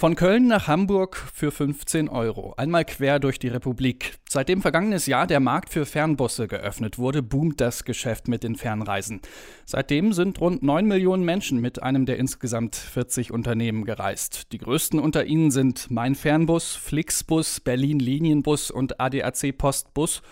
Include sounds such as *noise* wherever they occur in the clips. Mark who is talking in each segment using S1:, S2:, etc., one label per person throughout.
S1: Von Köln nach Hamburg für 15 Euro. Einmal quer durch die Republik. Seitdem vergangenes Jahr der Markt für Fernbusse geöffnet wurde, boomt das Geschäft mit den Fernreisen. Seitdem sind rund 9 Millionen Menschen mit einem der insgesamt 40 Unternehmen gereist. Die größten unter ihnen sind Mein Fernbus, Flixbus, Berlin Linienbus und ADAC Postbus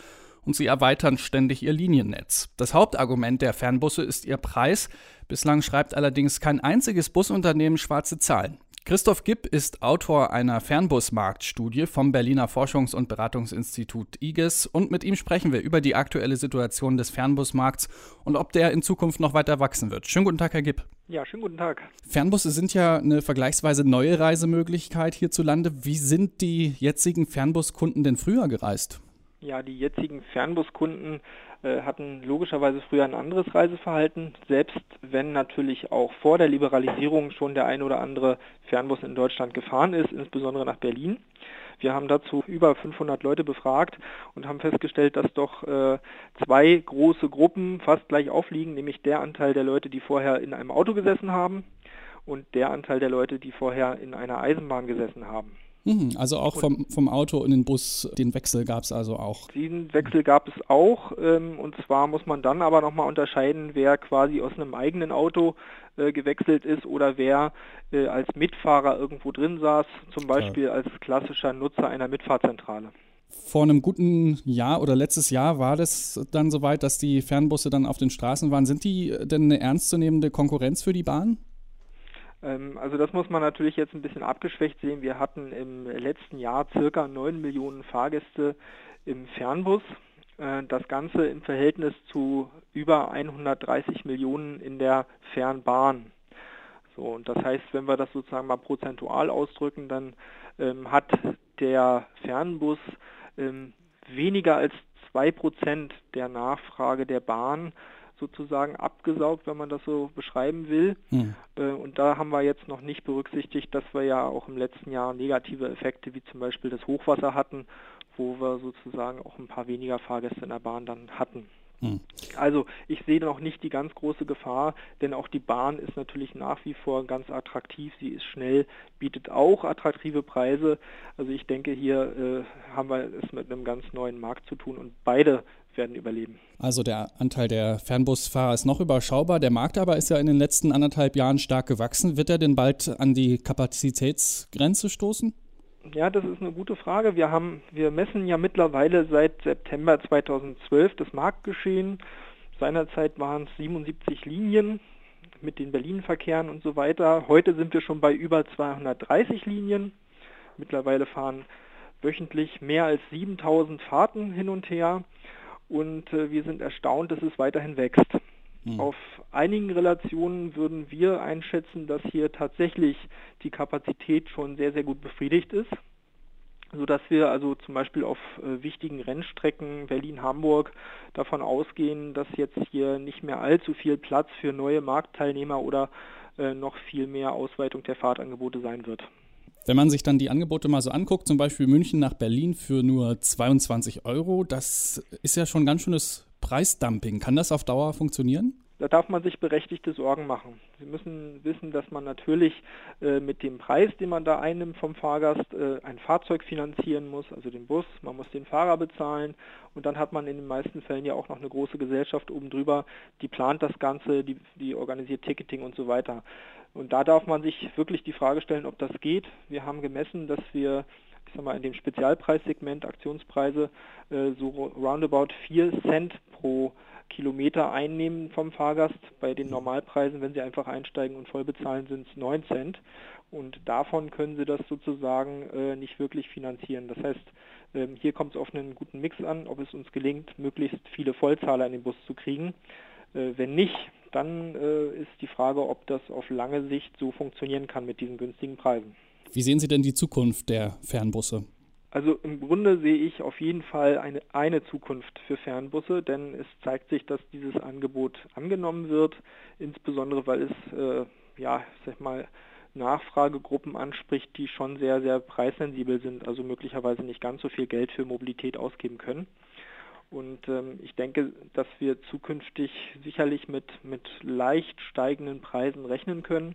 S1: und sie erweitern ständig ihr Liniennetz. Das Hauptargument der Fernbusse ist ihr Preis. Bislang schreibt allerdings kein einziges Busunternehmen schwarze Zahlen. Christoph Gipp ist Autor einer Fernbusmarktstudie vom Berliner Forschungs- und Beratungsinstitut IGES und mit ihm sprechen wir über die aktuelle Situation des Fernbusmarkts und ob der in Zukunft noch weiter wachsen wird. Schönen guten Tag, Herr Gipp.
S2: Ja, schönen guten Tag.
S1: Fernbusse sind ja eine vergleichsweise neue Reisemöglichkeit hierzulande. Wie sind die jetzigen Fernbuskunden denn früher gereist?
S2: Ja, die jetzigen Fernbuskunden hatten logischerweise früher ein anderes Reiseverhalten, selbst wenn natürlich auch vor der Liberalisierung schon der ein oder andere Fernbus in Deutschland gefahren ist, insbesondere nach Berlin. Wir haben dazu über 500 Leute befragt und haben festgestellt, dass doch äh, zwei große Gruppen fast gleich aufliegen, nämlich der Anteil der Leute, die vorher in einem Auto gesessen haben und der Anteil der Leute, die vorher in einer Eisenbahn gesessen haben.
S1: Mhm, also auch vom, vom Auto in den Bus, den Wechsel gab es also auch.
S2: Diesen Wechsel gab es auch. Ähm, und zwar muss man dann aber nochmal unterscheiden, wer quasi aus einem eigenen Auto äh, gewechselt ist oder wer äh, als Mitfahrer irgendwo drin saß, zum Beispiel ja. als klassischer Nutzer einer Mitfahrzentrale.
S1: Vor einem guten Jahr oder letztes Jahr war das dann soweit, dass die Fernbusse dann auf den Straßen waren. Sind die denn eine ernstzunehmende Konkurrenz für die Bahn?
S2: Ähm, also das muss man natürlich jetzt ein bisschen abgeschwächt sehen. Wir hatten im letzten Jahr circa 9 Millionen Fahrgäste im Fernbus. Äh, das Ganze im Verhältnis zu über 130 Millionen in der Fernbahn. So, und das heißt, wenn wir das sozusagen mal prozentual ausdrücken, dann ähm, hat der Fernbus ähm, weniger als 2% der Nachfrage der Bahn sozusagen abgesaugt, wenn man das so beschreiben will. Hm. Äh, und da haben wir jetzt noch nicht berücksichtigt, dass wir ja auch im letzten Jahr negative Effekte wie zum Beispiel das Hochwasser hatten, wo wir sozusagen auch ein paar weniger Fahrgäste in der Bahn dann hatten. Hm. Also ich sehe noch nicht die ganz große Gefahr, denn auch die Bahn ist natürlich nach wie vor ganz attraktiv. Sie ist schnell, bietet auch attraktive Preise. Also ich denke, hier äh, haben wir es mit einem ganz neuen Markt zu tun und beide werden überleben.
S1: Also der Anteil der Fernbusfahrer ist noch überschaubar. Der Markt aber ist ja in den letzten anderthalb Jahren stark gewachsen. Wird er denn bald an die Kapazitätsgrenze stoßen?
S2: Ja, das ist eine gute Frage. Wir haben, wir messen ja mittlerweile seit September 2012 das Marktgeschehen. Seinerzeit waren es 77 Linien mit den Berlin-Verkehren und so weiter. Heute sind wir schon bei über 230 Linien. Mittlerweile fahren wöchentlich mehr als 7000 Fahrten hin und her und äh, wir sind erstaunt, dass es weiterhin wächst. Mhm. Auf einigen Relationen würden wir einschätzen, dass hier tatsächlich die Kapazität schon sehr, sehr gut befriedigt ist, sodass wir also zum Beispiel auf äh, wichtigen Rennstrecken Berlin-Hamburg davon ausgehen, dass jetzt hier nicht mehr allzu viel Platz für neue Marktteilnehmer oder äh, noch viel mehr Ausweitung der Fahrtangebote sein wird.
S1: Wenn man sich dann die Angebote mal so anguckt, zum Beispiel München nach Berlin für nur 22 Euro, das ist ja schon ganz schönes Preisdumping. Kann das auf Dauer funktionieren?
S2: Da darf man sich berechtigte Sorgen machen. Sie müssen wissen, dass man natürlich äh, mit dem Preis, den man da einnimmt vom Fahrgast, äh, ein Fahrzeug finanzieren muss, also den Bus, man muss den Fahrer bezahlen und dann hat man in den meisten Fällen ja auch noch eine große Gesellschaft oben drüber, die plant das Ganze, die, die organisiert Ticketing und so weiter. Und da darf man sich wirklich die Frage stellen, ob das geht. Wir haben gemessen, dass wir ich sag mal, in dem Spezialpreissegment Aktionspreise äh, so roundabout 4 Cent pro Kilometer einnehmen vom Fahrgast. Bei den Normalpreisen, wenn Sie einfach einsteigen und voll bezahlen, sind es 9 Cent. Und davon können Sie das sozusagen äh, nicht wirklich finanzieren. Das heißt, ähm, hier kommt es auf einen guten Mix an, ob es uns gelingt, möglichst viele Vollzahler in den Bus zu kriegen. Äh, wenn nicht, dann äh, ist die Frage, ob das auf lange Sicht so funktionieren kann mit diesen günstigen Preisen.
S1: Wie sehen Sie denn die Zukunft der Fernbusse?
S2: Also im Grunde sehe ich auf jeden Fall eine, eine Zukunft für Fernbusse, denn es zeigt sich, dass dieses Angebot angenommen wird, insbesondere weil es äh, ja, sag mal, Nachfragegruppen anspricht, die schon sehr, sehr preissensibel sind, also möglicherweise nicht ganz so viel Geld für Mobilität ausgeben können. Und ähm, ich denke, dass wir zukünftig sicherlich mit, mit leicht steigenden Preisen rechnen können,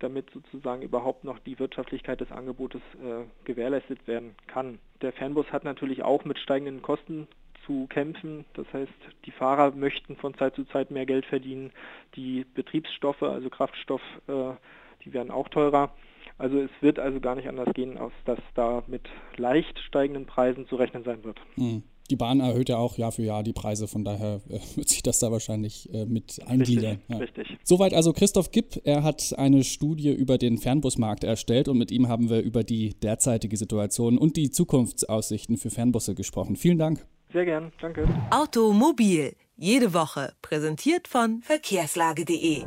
S2: damit sozusagen überhaupt noch die Wirtschaftlichkeit des Angebotes äh, gewährleistet werden kann. Der Fernbus hat natürlich auch mit steigenden Kosten zu kämpfen. Das heißt, die Fahrer möchten von Zeit zu Zeit mehr Geld verdienen. Die Betriebsstoffe, also Kraftstoff, äh, die werden auch teurer. Also es wird also gar nicht anders gehen, als dass da mit leicht steigenden Preisen zu rechnen sein wird.
S1: Mhm. Die Bahn erhöht ja auch Jahr für Jahr die Preise, von daher äh, *laughs* wird sich das da wahrscheinlich äh, mit eingliedern.
S2: Richtig, ja. richtig.
S1: Soweit also Christoph Gipp. Er hat eine Studie über den Fernbusmarkt erstellt und mit ihm haben wir über die derzeitige Situation und die Zukunftsaussichten für Fernbusse gesprochen. Vielen Dank.
S2: Sehr gern, danke.
S3: Automobil, jede Woche, präsentiert von verkehrslage.de.